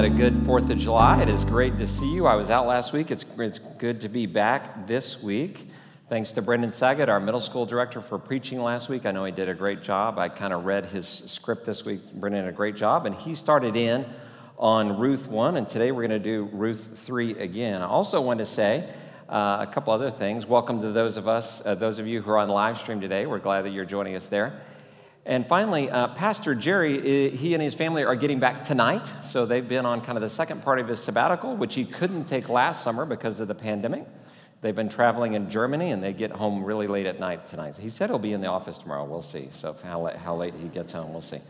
had a good 4th of July. It is great to see you. I was out last week. It's, it's good to be back this week. Thanks to Brendan Saget, our middle school director, for preaching last week. I know he did a great job. I kind of read his script this week. Brendan did a great job. And he started in on Ruth 1, and today we're going to do Ruth 3 again. I also want to say uh, a couple other things. Welcome to those of us, uh, those of you who are on live stream today. We're glad that you're joining us there. And finally, uh, Pastor Jerry, he and his family are getting back tonight. So they've been on kind of the second part of his sabbatical, which he couldn't take last summer because of the pandemic. They've been traveling in Germany and they get home really late at night tonight. He said he'll be in the office tomorrow. We'll see. So how, how late he gets home, we'll see.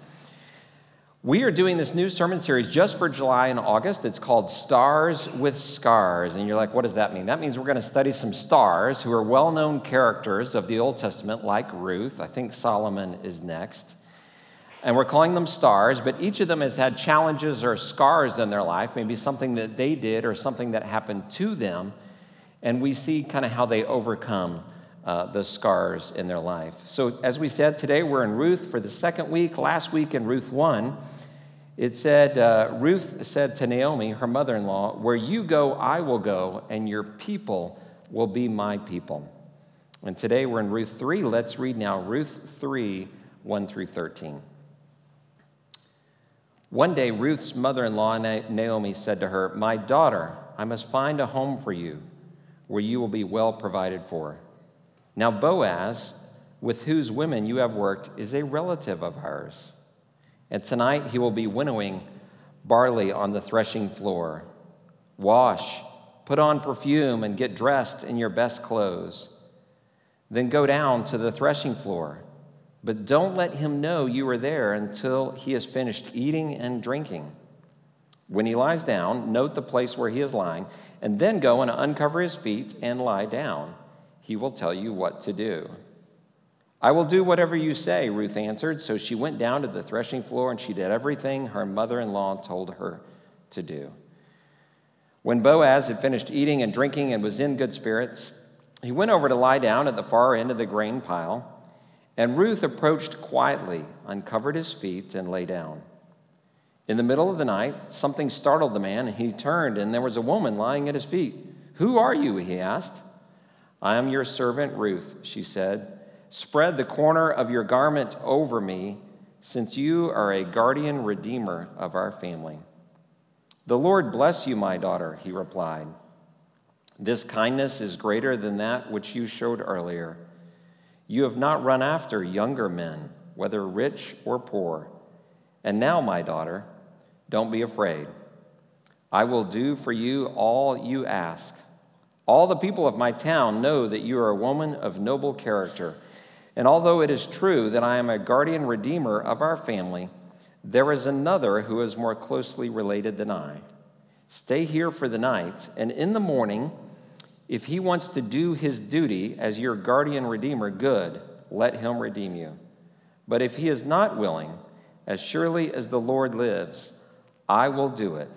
We are doing this new sermon series just for July and August. It's called Stars with Scars. And you're like, what does that mean? That means we're going to study some stars who are well known characters of the Old Testament, like Ruth. I think Solomon is next. And we're calling them stars, but each of them has had challenges or scars in their life, maybe something that they did or something that happened to them. And we see kind of how they overcome uh, the scars in their life. So, as we said, today we're in Ruth for the second week. Last week in Ruth 1, it said, uh, Ruth said to Naomi, her mother in law, Where you go, I will go, and your people will be my people. And today we're in Ruth 3. Let's read now Ruth 3 1 through 13. One day, Ruth's mother in law, Naomi, said to her, My daughter, I must find a home for you where you will be well provided for. Now, Boaz, with whose women you have worked, is a relative of ours. And tonight he will be winnowing barley on the threshing floor. Wash, put on perfume, and get dressed in your best clothes. Then go down to the threshing floor. But don't let him know you are there until he has finished eating and drinking. When he lies down, note the place where he is lying, and then go and uncover his feet and lie down. He will tell you what to do. I will do whatever you say, Ruth answered. So she went down to the threshing floor and she did everything her mother in law told her to do. When Boaz had finished eating and drinking and was in good spirits, he went over to lie down at the far end of the grain pile. And Ruth approached quietly, uncovered his feet, and lay down. In the middle of the night, something startled the man, and he turned, and there was a woman lying at his feet. Who are you? he asked. I am your servant Ruth, she said. Spread the corner of your garment over me, since you are a guardian redeemer of our family. The Lord bless you, my daughter, he replied. This kindness is greater than that which you showed earlier. You have not run after younger men, whether rich or poor. And now, my daughter, don't be afraid. I will do for you all you ask. All the people of my town know that you are a woman of noble character. And although it is true that I am a guardian redeemer of our family, there is another who is more closely related than I. Stay here for the night, and in the morning, if he wants to do his duty as your guardian redeemer, good, let him redeem you. But if he is not willing, as surely as the Lord lives, I will do it.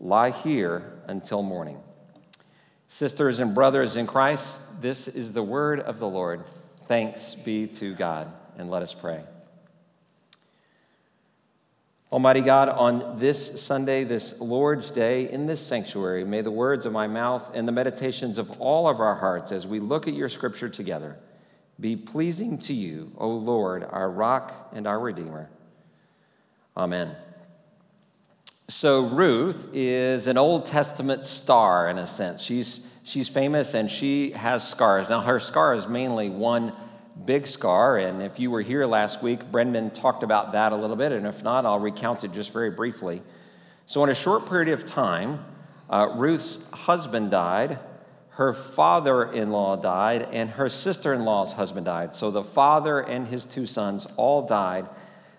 Lie here until morning. Sisters and brothers in Christ, this is the word of the Lord. Thanks be to God. And let us pray. Almighty God, on this Sunday, this Lord's Day, in this sanctuary, may the words of my mouth and the meditations of all of our hearts as we look at your scripture together be pleasing to you, O Lord, our rock and our Redeemer. Amen. So, Ruth is an Old Testament star in a sense. She's she's famous and she has scars. Now, her scar is mainly one big scar, and if you were here last week, Brendan talked about that a little bit, and if not, I'll recount it just very briefly. So, in a short period of time, uh, Ruth's husband died, her father in law died, and her sister in law's husband died. So, the father and his two sons all died,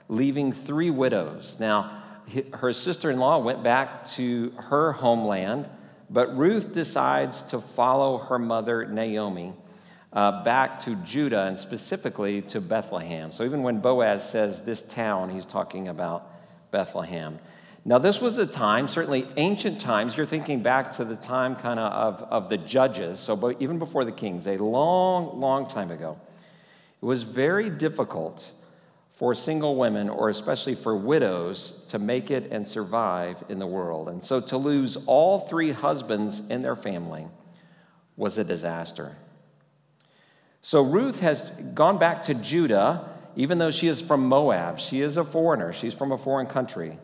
leaving three widows. Now, her sister in law went back to her homeland but Ruth decides to follow her mother, Naomi, uh, back to Judah and specifically to Bethlehem. So even when Boaz says this town, he's talking about Bethlehem. Now, this was a time, certainly ancient times, you're thinking back to the time kind of of, of the judges, so even before the kings, a long, long time ago. It was very difficult for single women, or especially for widows, to make it and survive in the world. And so to lose all three husbands in their family was a disaster. So Ruth has gone back to Judah, even though she is from Moab. She is a foreigner, she's from a foreign country,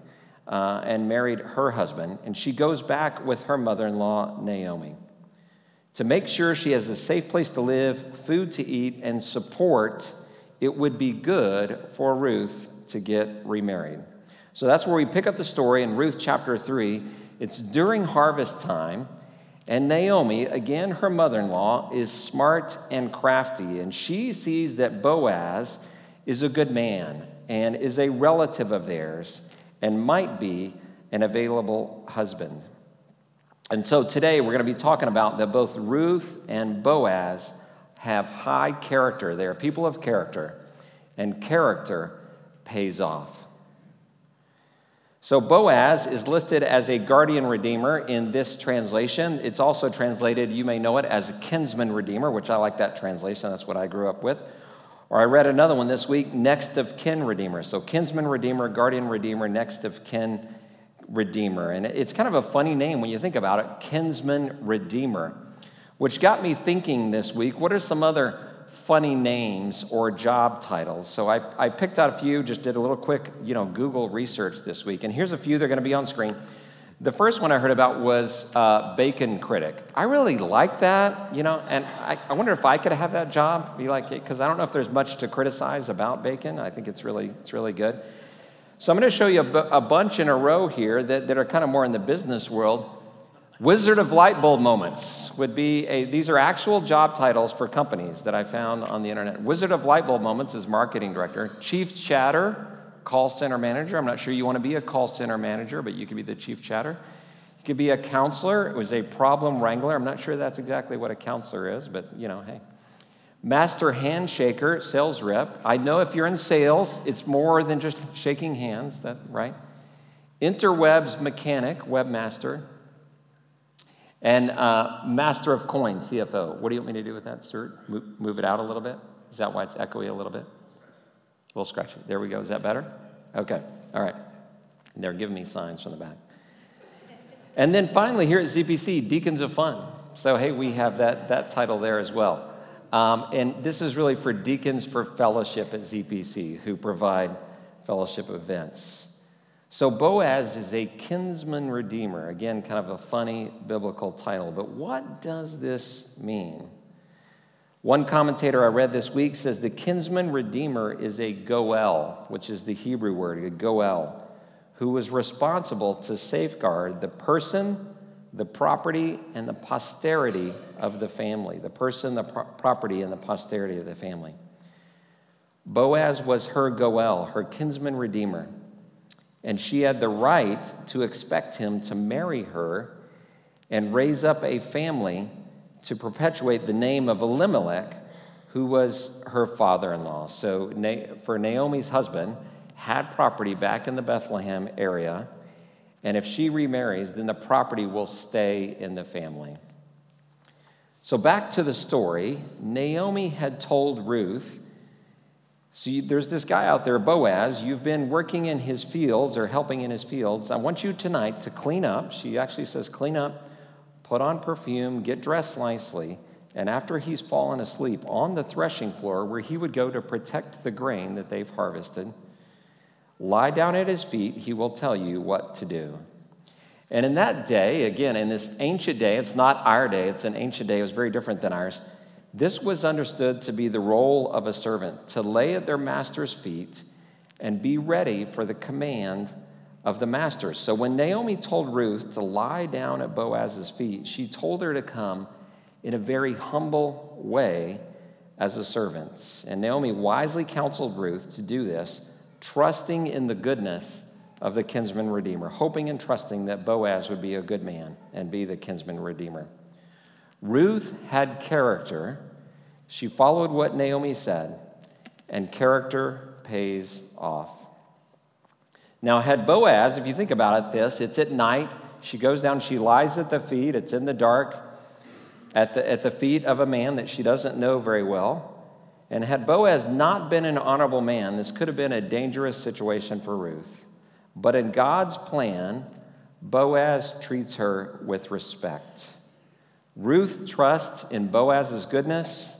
uh, and married her husband. And she goes back with her mother in law, Naomi, to make sure she has a safe place to live, food to eat, and support it would be good for Ruth to get remarried. So that's where we pick up the story in Ruth chapter 3. It's during harvest time, and Naomi, again her mother in law, is smart and crafty, and she sees that Boaz is a good man and is a relative of theirs and might be an available husband. And so today we're going to be talking about that both Ruth and Boaz have high character. They are people of character, and character pays off. So Boaz is listed as a guardian redeemer in this translation. It's also translated, you may know it, as a kinsman redeemer, which I like that translation. That's what I grew up with. Or I read another one this week, next of kin redeemer. So kinsman redeemer, guardian redeemer, next of kin redeemer. And it's kind of a funny name when you think about it, kinsman redeemer which got me thinking this week what are some other funny names or job titles? So I, I picked out a few, just did a little quick you know, Google research this week, and here's a few. They're going to be on screen. The first one I heard about was uh, bacon critic. I really like that, you know, and I, I wonder if I could have that job, be like, because I don't know if there's much to criticize about bacon. I think it's really, it's really good. So I'm going to show you a, a bunch in a row here that, that are kind of more in the business world. Wizard of Light Bulb Moments would be a, these are actual job titles for companies that I found on the internet. Wizard of Light Bulb Moments is marketing director. Chief Chatter, call center manager. I'm not sure you want to be a call center manager, but you could be the chief chatter. You could be a counselor. It was a problem wrangler. I'm not sure that's exactly what a counselor is, but you know, hey. Master handshaker, sales rep. I know if you're in sales, it's more than just shaking hands, that right? Interwebs mechanic, webmaster. And uh, Master of Coins, CFO. What do you want me to do with that, Stuart? Move, move, it out a little bit? Is that why it's echoey a little bit? A little scratchy. There we go. Is that better? Okay. All right. They're giving me signs from the back. And then finally, here at ZPC, Deacons of Fun. So, hey, we have that, that title there as well. Um, and this is really for deacons for fellowship at ZPC who provide fellowship events. So Boaz is a kinsman redeemer. Again, kind of a funny biblical title. But what does this mean? One commentator I read this week says the kinsman redeemer is a goel, which is the Hebrew word, a goel, who was responsible to safeguard the person, the property, and the posterity of the family. The person, the pro- property, and the posterity of the family. Boaz was her goel, her kinsman redeemer and she had the right to expect him to marry her and raise up a family to perpetuate the name of Elimelech, who was her father in law. So, for Naomi's husband, had property back in the Bethlehem area, and if she remarries, then the property will stay in the family. So, back to the story Naomi had told Ruth so you, there's this guy out there, Boaz. You've been working in his fields or helping in his fields. I want you tonight to clean up. She actually says, clean up, put on perfume, get dressed nicely. And after he's fallen asleep on the threshing floor where he would go to protect the grain that they've harvested, lie down at his feet. He will tell you what to do. And in that day, again, in this ancient day, it's not our day, it's an ancient day, it was very different than ours. This was understood to be the role of a servant to lay at their master's feet and be ready for the command of the master. So when Naomi told Ruth to lie down at Boaz's feet, she told her to come in a very humble way as a servant. And Naomi wisely counseled Ruth to do this, trusting in the goodness of the kinsman redeemer, hoping and trusting that Boaz would be a good man and be the kinsman redeemer. Ruth had character. She followed what Naomi said, and character pays off. Now, had Boaz, if you think about it, this, it's at night. She goes down, she lies at the feet, it's in the dark, at the, at the feet of a man that she doesn't know very well. And had Boaz not been an honorable man, this could have been a dangerous situation for Ruth. But in God's plan, Boaz treats her with respect. Ruth trusts in Boaz's goodness,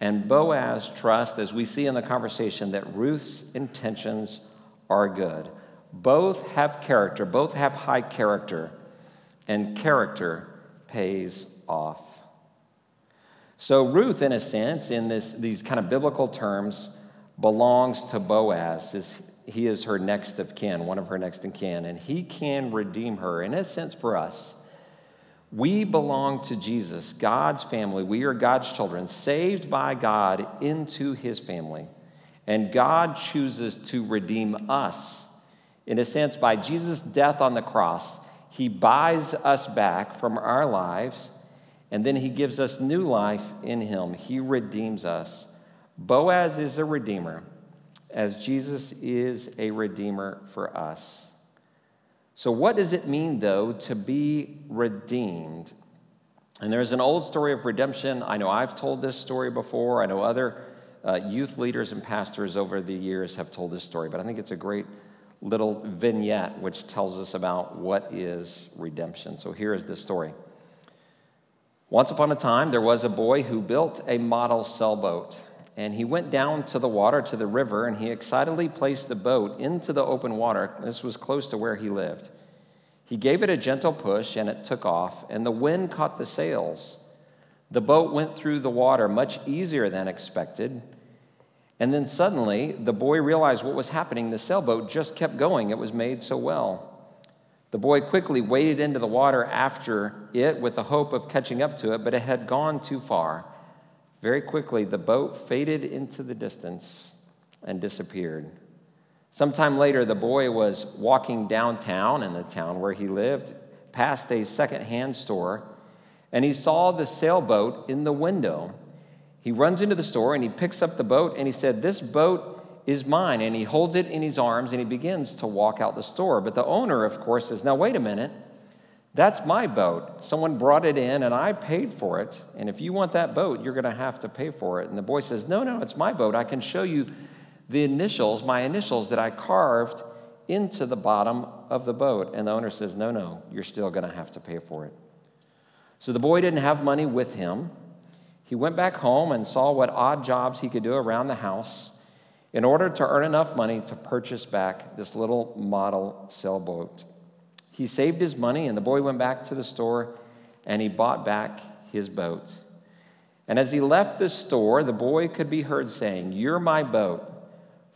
and Boaz trusts, as we see in the conversation, that Ruth's intentions are good. Both have character, both have high character, and character pays off. So, Ruth, in a sense, in this, these kind of biblical terms, belongs to Boaz. Is, he is her next of kin, one of her next of kin, and he can redeem her. In a sense, for us, we belong to Jesus, God's family. We are God's children, saved by God into his family. And God chooses to redeem us. In a sense, by Jesus' death on the cross, he buys us back from our lives and then he gives us new life in him. He redeems us. Boaz is a redeemer, as Jesus is a redeemer for us. So, what does it mean, though, to be redeemed? And there's an old story of redemption. I know I've told this story before. I know other uh, youth leaders and pastors over the years have told this story, but I think it's a great little vignette which tells us about what is redemption. So, here is the story. Once upon a time, there was a boy who built a model sailboat, and he went down to the water, to the river, and he excitedly placed the boat into the open water. This was close to where he lived. He gave it a gentle push, and it took off, and the wind caught the sails. The boat went through the water much easier than expected. And then suddenly, the boy realized what was happening. The sailboat just kept going, it was made so well. The boy quickly waded into the water after it with the hope of catching up to it, but it had gone too far. Very quickly, the boat faded into the distance and disappeared. Sometime later, the boy was walking downtown in the town where he lived, past a second-hand store, and he saw the sailboat in the window. He runs into the store and he picks up the boat and he said, This boat is mine. And he holds it in his arms and he begins to walk out the store. But the owner, of course, says, Now, wait a minute. That's my boat. Someone brought it in and I paid for it. And if you want that boat, you're going to have to pay for it. And the boy says, No, no, it's my boat. I can show you the initials, my initials that I carved into the bottom of the boat. And the owner says, No, no, you're still going to have to pay for it. So the boy didn't have money with him. He went back home and saw what odd jobs he could do around the house in order to earn enough money to purchase back this little model sailboat. He saved his money, and the boy went back to the store and he bought back his boat. And as he left the store, the boy could be heard saying, You're my boat.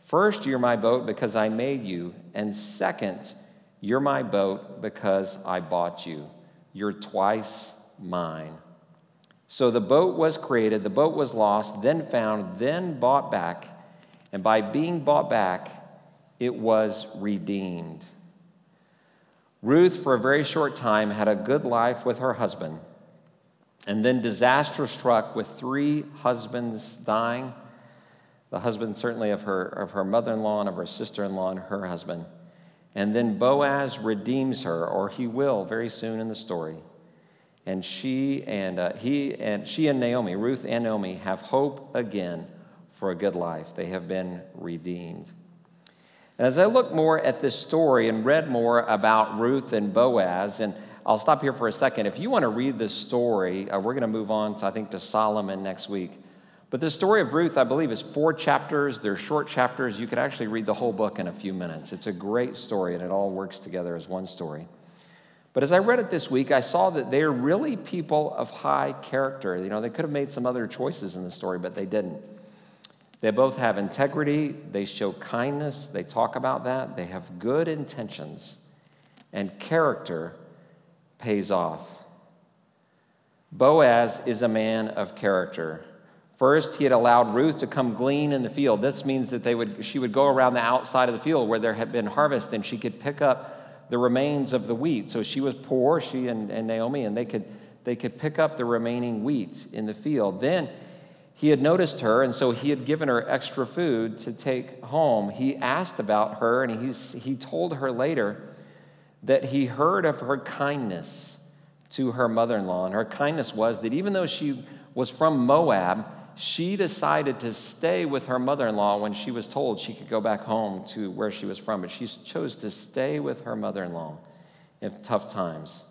First, you're my boat because I made you. And second, you're my boat because I bought you. You're twice mine. So the boat was created, the boat was lost, then found, then bought back and by being bought back, it was redeemed. Ruth, for a very short time, had a good life with her husband. And then disaster struck with three husbands dying the husband, certainly, of her, of her mother in law and of her sister in law and her husband. And then Boaz redeems her, or he will very soon in the story. And she and uh, he and she and Naomi, Ruth and Naomi, have hope again for a good life. They have been redeemed. And as I look more at this story and read more about Ruth and Boaz, and I'll stop here for a second. If you want to read this story, uh, we're going to move on to, I think, to Solomon next week. But the story of Ruth, I believe, is four chapters. They're short chapters. You could actually read the whole book in a few minutes. It's a great story, and it all works together as one story. But as I read it this week, I saw that they're really people of high character. You know, they could have made some other choices in the story, but they didn't. They both have integrity, they show kindness, they talk about that, they have good intentions, and character pays off. Boaz is a man of character. First, he had allowed Ruth to come glean in the field. This means that they would, she would go around the outside of the field where there had been harvest and she could pick up the remains of the wheat. So she was poor, she and, and Naomi, and they could, they could pick up the remaining wheat in the field. Then he had noticed her, and so he had given her extra food to take home. He asked about her, and he's, he told her later that he heard of her kindness to her mother in law. And her kindness was that even though she was from Moab, she decided to stay with her mother in law when she was told she could go back home to where she was from, but she chose to stay with her mother in law in tough times.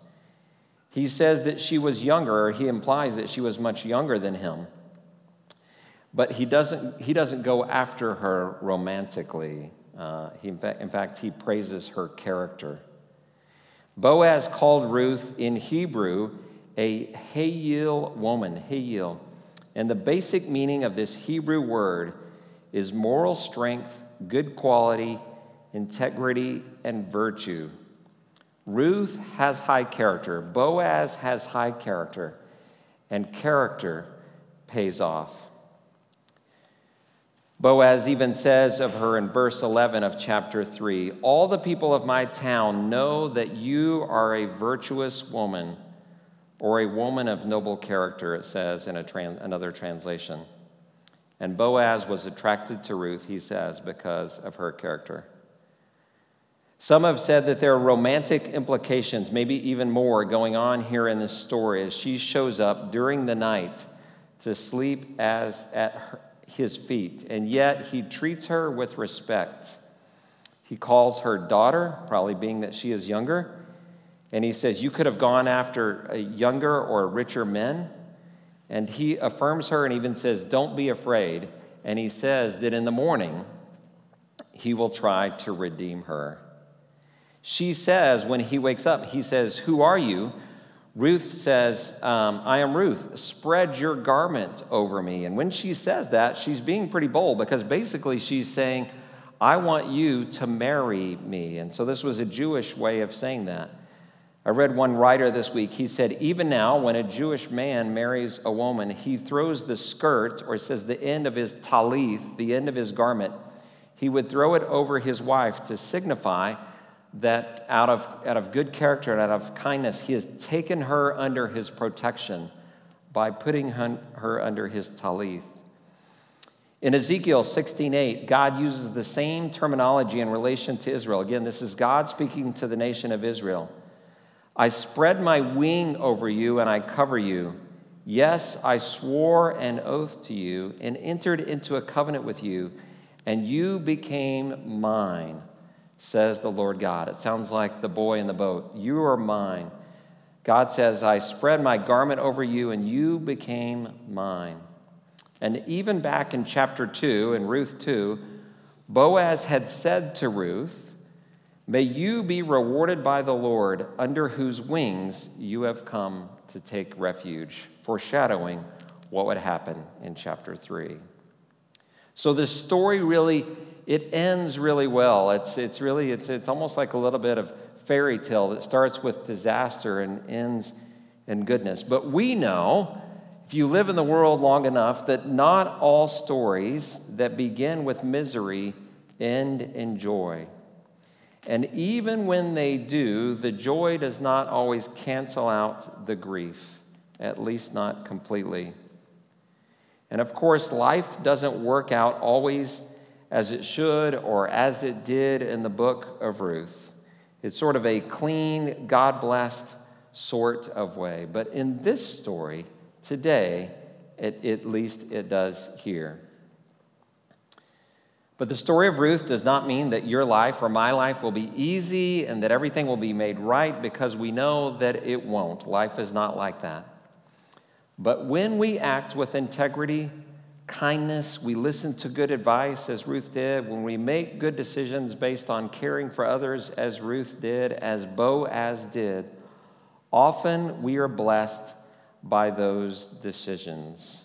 He says that she was younger, or he implies that she was much younger than him. But he doesn't, he doesn't go after her romantically. Uh, he, in, fact, in fact, he praises her character. Boaz called Ruth in Hebrew a Hayil woman, Hayil. And the basic meaning of this Hebrew word is moral strength, good quality, integrity, and virtue. Ruth has high character, Boaz has high character, and character pays off. Boaz even says of her in verse 11 of chapter 3 All the people of my town know that you are a virtuous woman or a woman of noble character, it says in trans- another translation. And Boaz was attracted to Ruth, he says, because of her character. Some have said that there are romantic implications, maybe even more, going on here in this story as she shows up during the night to sleep as at her, his feet, and yet he treats her with respect. He calls her daughter, probably being that she is younger, and he says, You could have gone after uh, younger or richer men. And he affirms her and even says, Don't be afraid. And he says that in the morning, he will try to redeem her. She says, when he wakes up, he says, Who are you? Ruth says, um, I am Ruth, spread your garment over me. And when she says that, she's being pretty bold because basically she's saying, I want you to marry me. And so this was a Jewish way of saying that. I read one writer this week. He said, Even now, when a Jewish man marries a woman, he throws the skirt, or says the end of his talith, the end of his garment, he would throw it over his wife to signify that out of, out of good character and out of kindness, he has taken her under his protection by putting her under his talith. In Ezekiel 16:8, God uses the same terminology in relation to Israel. Again, this is God speaking to the nation of Israel. I spread my wing over you and I cover you. Yes, I swore an oath to you and entered into a covenant with you, and you became mine says the Lord God. It sounds like the boy in the boat. You are mine. God says, I spread my garment over you, and you became mine. And even back in chapter 2, in Ruth 2, Boaz had said to Ruth, May you be rewarded by the Lord, under whose wings you have come to take refuge, foreshadowing what would happen in chapter 3. So this story really it ends really well. It's, it's really, it's, it's almost like a little bit of fairy tale that starts with disaster and ends in goodness. But we know, if you live in the world long enough, that not all stories that begin with misery end in joy. And even when they do, the joy does not always cancel out the grief, at least not completely. And of course, life doesn't work out always as it should or as it did in the book of Ruth. It's sort of a clean, God blessed sort of way. But in this story, today, it, at least it does here. But the story of Ruth does not mean that your life or my life will be easy and that everything will be made right because we know that it won't. Life is not like that. But when we act with integrity kindness, we listen to good advice as Ruth did, when we make good decisions based on caring for others as Ruth did, as Boaz did, often we are blessed by those decisions.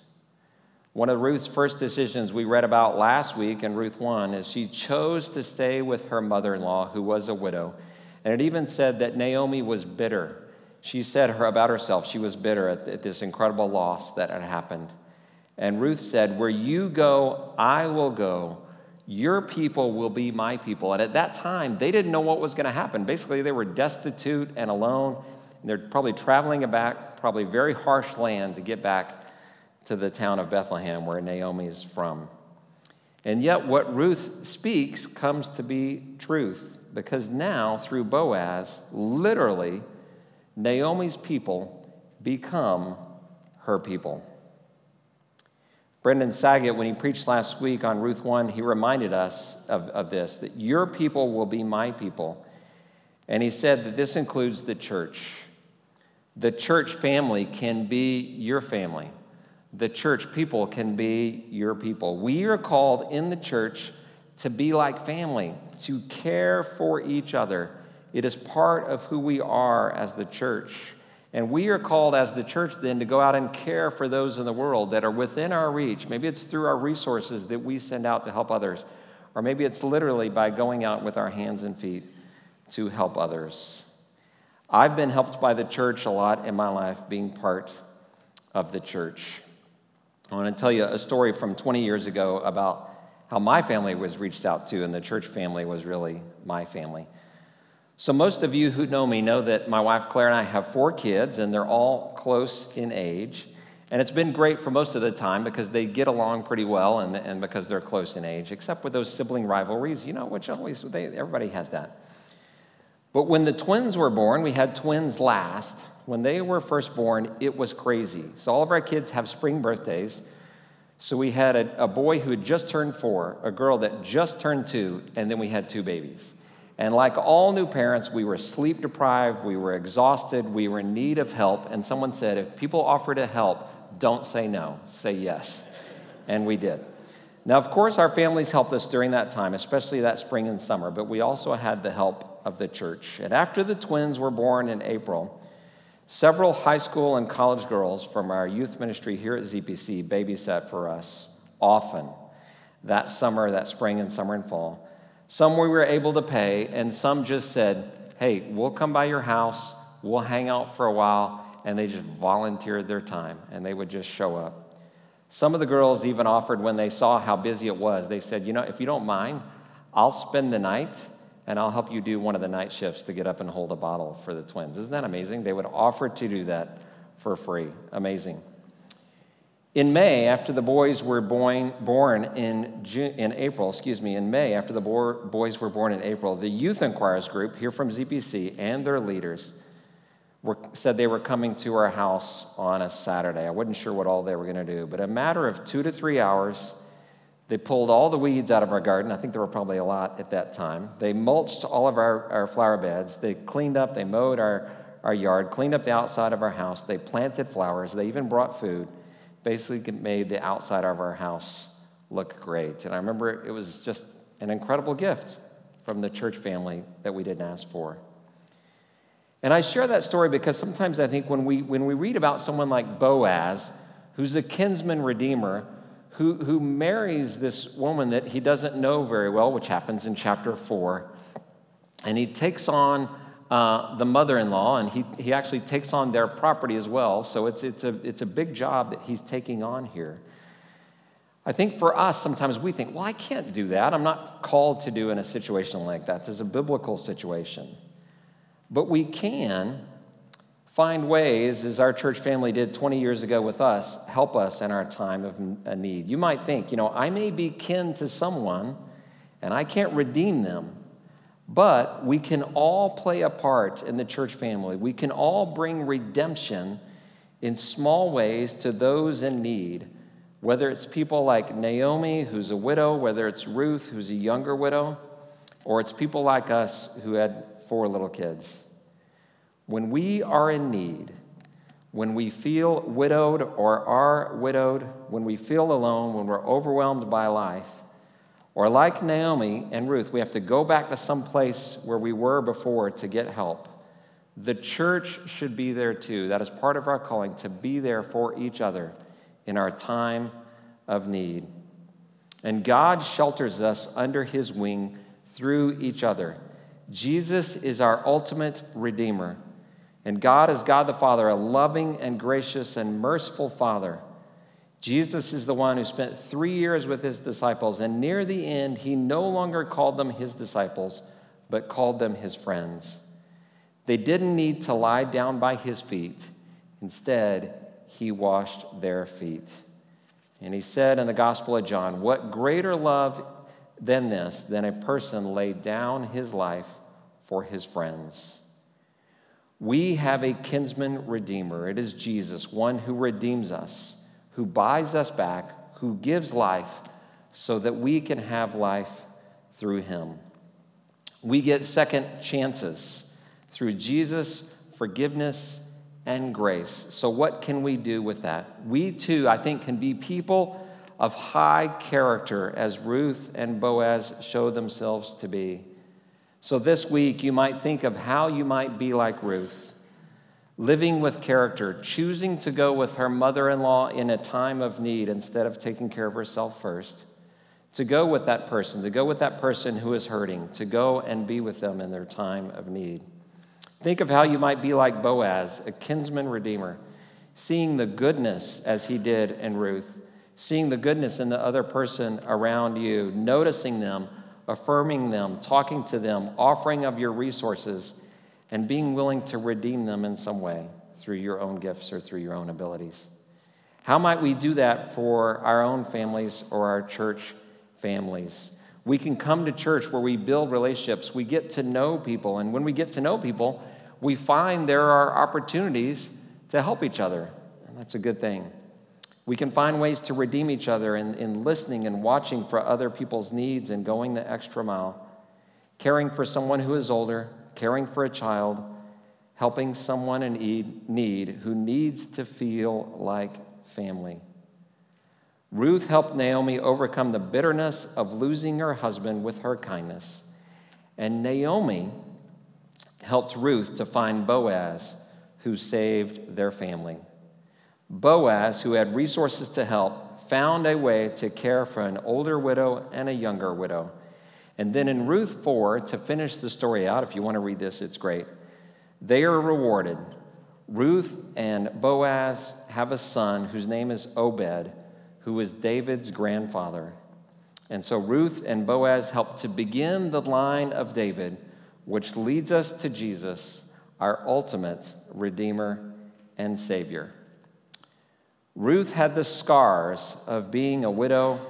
One of Ruth's first decisions we read about last week in Ruth 1 is she chose to stay with her mother in law, who was a widow. And it even said that Naomi was bitter. She said her about herself, she was bitter at, at this incredible loss that had happened. And Ruth said, Where you go, I will go. Your people will be my people. And at that time, they didn't know what was going to happen. Basically, they were destitute and alone. And they're probably traveling back, probably very harsh land to get back to the town of Bethlehem, where Naomi is from. And yet, what Ruth speaks comes to be truth, because now, through Boaz, literally, Naomi's people become her people. Brendan Saget, when he preached last week on Ruth 1, he reminded us of, of this that your people will be my people. And he said that this includes the church. The church family can be your family. The church people can be your people. We are called in the church to be like family, to care for each other. It is part of who we are as the church. And we are called as the church then to go out and care for those in the world that are within our reach. Maybe it's through our resources that we send out to help others, or maybe it's literally by going out with our hands and feet to help others. I've been helped by the church a lot in my life, being part of the church. I want to tell you a story from 20 years ago about how my family was reached out to, and the church family was really my family. So, most of you who know me know that my wife Claire and I have four kids, and they're all close in age. And it's been great for most of the time because they get along pretty well and, and because they're close in age, except with those sibling rivalries, you know, which always, they, everybody has that. But when the twins were born, we had twins last. When they were first born, it was crazy. So, all of our kids have spring birthdays. So, we had a, a boy who had just turned four, a girl that just turned two, and then we had two babies. And like all new parents, we were sleep deprived, we were exhausted, we were in need of help. And someone said, if people offer to help, don't say no, say yes. And we did. Now, of course, our families helped us during that time, especially that spring and summer, but we also had the help of the church. And after the twins were born in April, several high school and college girls from our youth ministry here at ZPC babysat for us often that summer, that spring and summer and fall. Some we were able to pay, and some just said, hey, we'll come by your house, we'll hang out for a while, and they just volunteered their time, and they would just show up. Some of the girls even offered when they saw how busy it was, they said, you know, if you don't mind, I'll spend the night and I'll help you do one of the night shifts to get up and hold a bottle for the twins. Isn't that amazing? They would offer to do that for free. Amazing. In May, after the boys were born, born in, June, in April, excuse me, in May, after the boys were born in April, the Youth Inquirers Group here from ZPC and their leaders were, said they were coming to our house on a Saturday. I wasn't sure what all they were going to do, but a matter of two to three hours, they pulled all the weeds out of our garden. I think there were probably a lot at that time. They mulched all of our, our flower beds. They cleaned up, they mowed our, our yard, cleaned up the outside of our house. They planted flowers. They even brought food basically made the outside of our house look great. And I remember it was just an incredible gift from the church family that we didn't ask for. And I share that story because sometimes I think when we, when we read about someone like Boaz, who's a kinsman redeemer, who, who marries this woman that he doesn't know very well, which happens in chapter 4, and he takes on uh, the mother in law, and he, he actually takes on their property as well. So it's, it's, a, it's a big job that he's taking on here. I think for us, sometimes we think, well, I can't do that. I'm not called to do in a situation like that. It's a biblical situation. But we can find ways, as our church family did 20 years ago with us, help us in our time of need. You might think, you know, I may be kin to someone and I can't redeem them. But we can all play a part in the church family. We can all bring redemption in small ways to those in need, whether it's people like Naomi, who's a widow, whether it's Ruth, who's a younger widow, or it's people like us who had four little kids. When we are in need, when we feel widowed or are widowed, when we feel alone, when we're overwhelmed by life, or like Naomi and Ruth, we have to go back to some place where we were before to get help. The church should be there too. That is part of our calling to be there for each other in our time of need. And God shelters us under his wing through each other. Jesus is our ultimate redeemer. And God is God the Father, a loving and gracious and merciful Father Jesus is the one who spent three years with his disciples, and near the end, he no longer called them his disciples, but called them his friends. They didn't need to lie down by his feet. Instead, he washed their feet. And he said in the Gospel of John, What greater love than this, than a person laid down his life for his friends? We have a kinsman redeemer. It is Jesus, one who redeems us who buys us back, who gives life so that we can have life through him. We get second chances through Jesus' forgiveness and grace. So, what can we do with that? We too, I think, can be people of high character as Ruth and Boaz show themselves to be. So, this week, you might think of how you might be like Ruth, living with character, choosing to go with her mother in law in a time of need instead of taking care of herself first, to go with that person, to go with that person who is hurting, to go and be with them in their time of need. Think of how you might be like Boaz, a kinsman redeemer, seeing the goodness as he did in Ruth, seeing the goodness in the other person around you, noticing them affirming them, talking to them, offering of your resources, and being willing to redeem them in some way through your own gifts or through your own abilities. How might we do that for our own families or our church families? We can come to church where we build relationships, we get to know people, and when we get to know people, we find there are opportunities to help each other, and that's a good thing. We can find ways to redeem each other in, in listening and watching for other people's needs and going the extra mile, caring for someone who is older, caring for a child, helping someone in need who needs to feel like family. Ruth helped Naomi overcome the bitterness of losing her husband with her kindness. And Naomi helped Ruth to find Boaz, who saved their family. Boaz, who had resources to help, found a way to care for an older widow and a younger widow. And then in Ruth 4, to finish the story out, if you want to read this, it's great. They are rewarded. Ruth and Boaz have a son whose name is Obed, who is David's grandfather. And so Ruth and Boaz help to begin the line of David, which leads us to Jesus, our ultimate Redeemer and Savior. Ruth had the scars of being a widow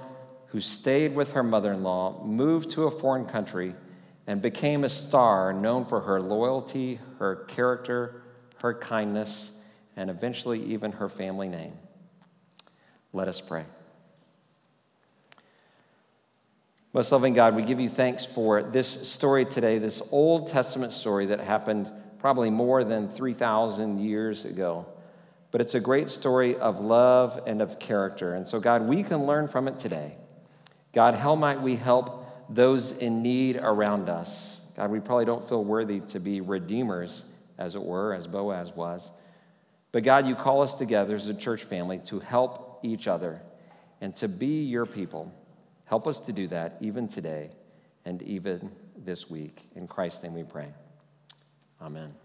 who stayed with her mother in law, moved to a foreign country, and became a star known for her loyalty, her character, her kindness, and eventually even her family name. Let us pray. Most loving God, we give you thanks for this story today, this Old Testament story that happened probably more than 3,000 years ago but it's a great story of love and of character. And so, God, we can learn from it today. God, how might we help those in need around us? God, we probably don't feel worthy to be redeemers, as it were, as Boaz was. But God, you call us together as a church family to help each other and to be your people. Help us to do that even today and even this week. In Christ's name we pray. Amen.